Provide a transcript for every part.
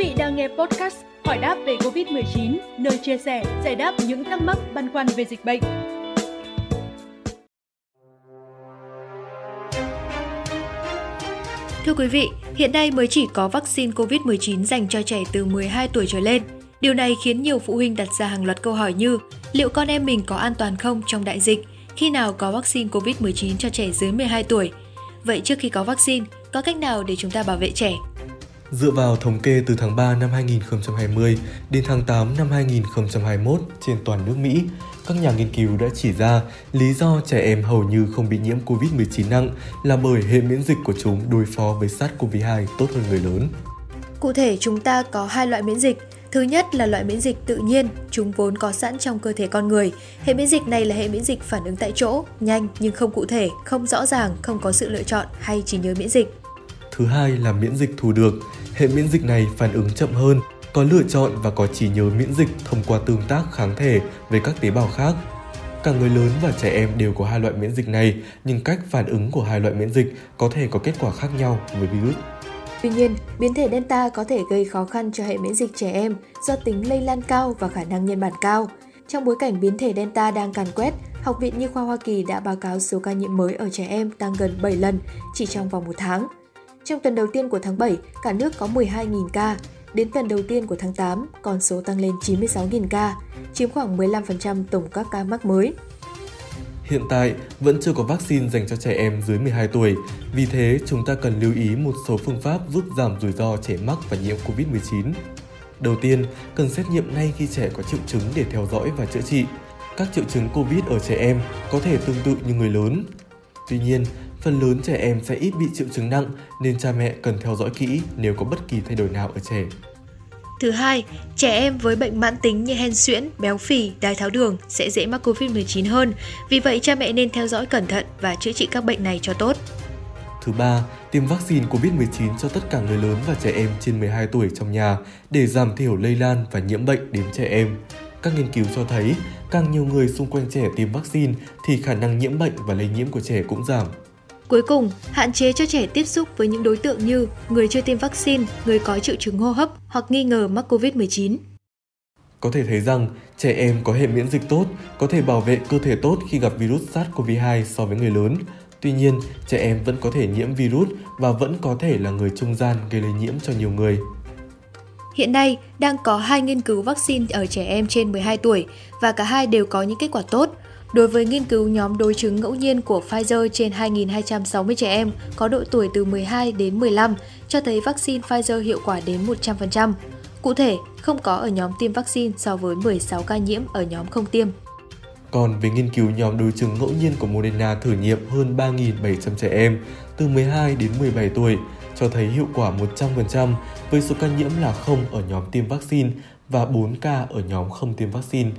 vị đang nghe podcast Hỏi đáp về Covid-19, nơi chia sẻ, giải đáp những thắc mắc băn khoăn về dịch bệnh. Thưa quý vị, hiện nay mới chỉ có vaccine COVID-19 dành cho trẻ từ 12 tuổi trở lên. Điều này khiến nhiều phụ huynh đặt ra hàng loạt câu hỏi như liệu con em mình có an toàn không trong đại dịch, khi nào có vaccine COVID-19 cho trẻ dưới 12 tuổi. Vậy trước khi có vaccine, có cách nào để chúng ta bảo vệ trẻ? Dựa vào thống kê từ tháng 3 năm 2020 đến tháng 8 năm 2021 trên toàn nước Mỹ, các nhà nghiên cứu đã chỉ ra lý do trẻ em hầu như không bị nhiễm COVID-19 nặng là bởi hệ miễn dịch của chúng đối phó với SARS-CoV-2 tốt hơn người lớn. Cụ thể, chúng ta có hai loại miễn dịch. Thứ nhất là loại miễn dịch tự nhiên, chúng vốn có sẵn trong cơ thể con người. Hệ miễn dịch này là hệ miễn dịch phản ứng tại chỗ, nhanh nhưng không cụ thể, không rõ ràng, không có sự lựa chọn hay trí nhớ miễn dịch. Thứ hai là miễn dịch thu được. Hệ miễn dịch này phản ứng chậm hơn, có lựa chọn và có trí nhớ miễn dịch thông qua tương tác kháng thể với các tế bào khác. Cả người lớn và trẻ em đều có hai loại miễn dịch này, nhưng cách phản ứng của hai loại miễn dịch có thể có kết quả khác nhau với virus. Tuy nhiên, biến thể Delta có thể gây khó khăn cho hệ miễn dịch trẻ em do tính lây lan cao và khả năng nhân bản cao. Trong bối cảnh biến thể Delta đang càn quét, Học viện Nhi khoa Hoa Kỳ đã báo cáo số ca nhiễm mới ở trẻ em tăng gần 7 lần chỉ trong vòng một tháng. Trong tuần đầu tiên của tháng 7, cả nước có 12.000 ca. Đến tuần đầu tiên của tháng 8, con số tăng lên 96.000 ca, chiếm khoảng 15% tổng các ca mắc mới. Hiện tại, vẫn chưa có vaccine dành cho trẻ em dưới 12 tuổi, vì thế chúng ta cần lưu ý một số phương pháp giúp giảm rủi ro trẻ mắc và nhiễm COVID-19. Đầu tiên, cần xét nghiệm ngay khi trẻ có triệu chứng để theo dõi và chữa trị. Các triệu chứng COVID ở trẻ em có thể tương tự như người lớn. Tuy nhiên, phần lớn trẻ em sẽ ít bị triệu chứng nặng nên cha mẹ cần theo dõi kỹ nếu có bất kỳ thay đổi nào ở trẻ. Thứ hai, trẻ em với bệnh mãn tính như hen suyễn, béo phì, đái tháo đường sẽ dễ mắc Covid-19 hơn. Vì vậy, cha mẹ nên theo dõi cẩn thận và chữa trị các bệnh này cho tốt. Thứ ba, tiêm vaccine COVID-19 cho tất cả người lớn và trẻ em trên 12 tuổi trong nhà để giảm thiểu lây lan và nhiễm bệnh đến trẻ em. Các nghiên cứu cho thấy, càng nhiều người xung quanh trẻ tiêm vaccine thì khả năng nhiễm bệnh và lây nhiễm của trẻ cũng giảm. Cuối cùng, hạn chế cho trẻ tiếp xúc với những đối tượng như người chưa tiêm vaccine, người có triệu chứng hô hấp hoặc nghi ngờ mắc COVID-19. Có thể thấy rằng trẻ em có hệ miễn dịch tốt, có thể bảo vệ cơ thể tốt khi gặp virus SARS-CoV-2 so với người lớn. Tuy nhiên, trẻ em vẫn có thể nhiễm virus và vẫn có thể là người trung gian gây lây nhiễm cho nhiều người. Hiện nay, đang có hai nghiên cứu vaccine ở trẻ em trên 12 tuổi và cả hai đều có những kết quả tốt. Đối với nghiên cứu nhóm đối chứng ngẫu nhiên của Pfizer trên 2.260 trẻ em có độ tuổi từ 12 đến 15 cho thấy vaccine Pfizer hiệu quả đến 100%. Cụ thể, không có ở nhóm tiêm vaccine so với 16 ca nhiễm ở nhóm không tiêm. Còn về nghiên cứu nhóm đối chứng ngẫu nhiên của Moderna thử nghiệm hơn 3.700 trẻ em từ 12 đến 17 tuổi cho thấy hiệu quả 100% với số ca nhiễm là không ở nhóm tiêm vaccine và 4 ca ở nhóm không tiêm vaccine.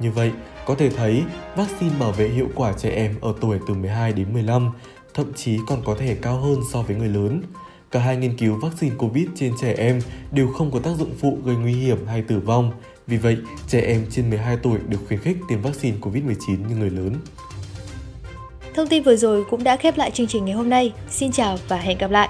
Như vậy, có thể thấy vaccine bảo vệ hiệu quả trẻ em ở tuổi từ 12 đến 15, thậm chí còn có thể cao hơn so với người lớn. Cả hai nghiên cứu vaccine COVID trên trẻ em đều không có tác dụng phụ gây nguy hiểm hay tử vong. Vì vậy, trẻ em trên 12 tuổi được khuyến khích tiêm vaccine COVID-19 như người lớn. Thông tin vừa rồi cũng đã khép lại chương trình ngày hôm nay. Xin chào và hẹn gặp lại!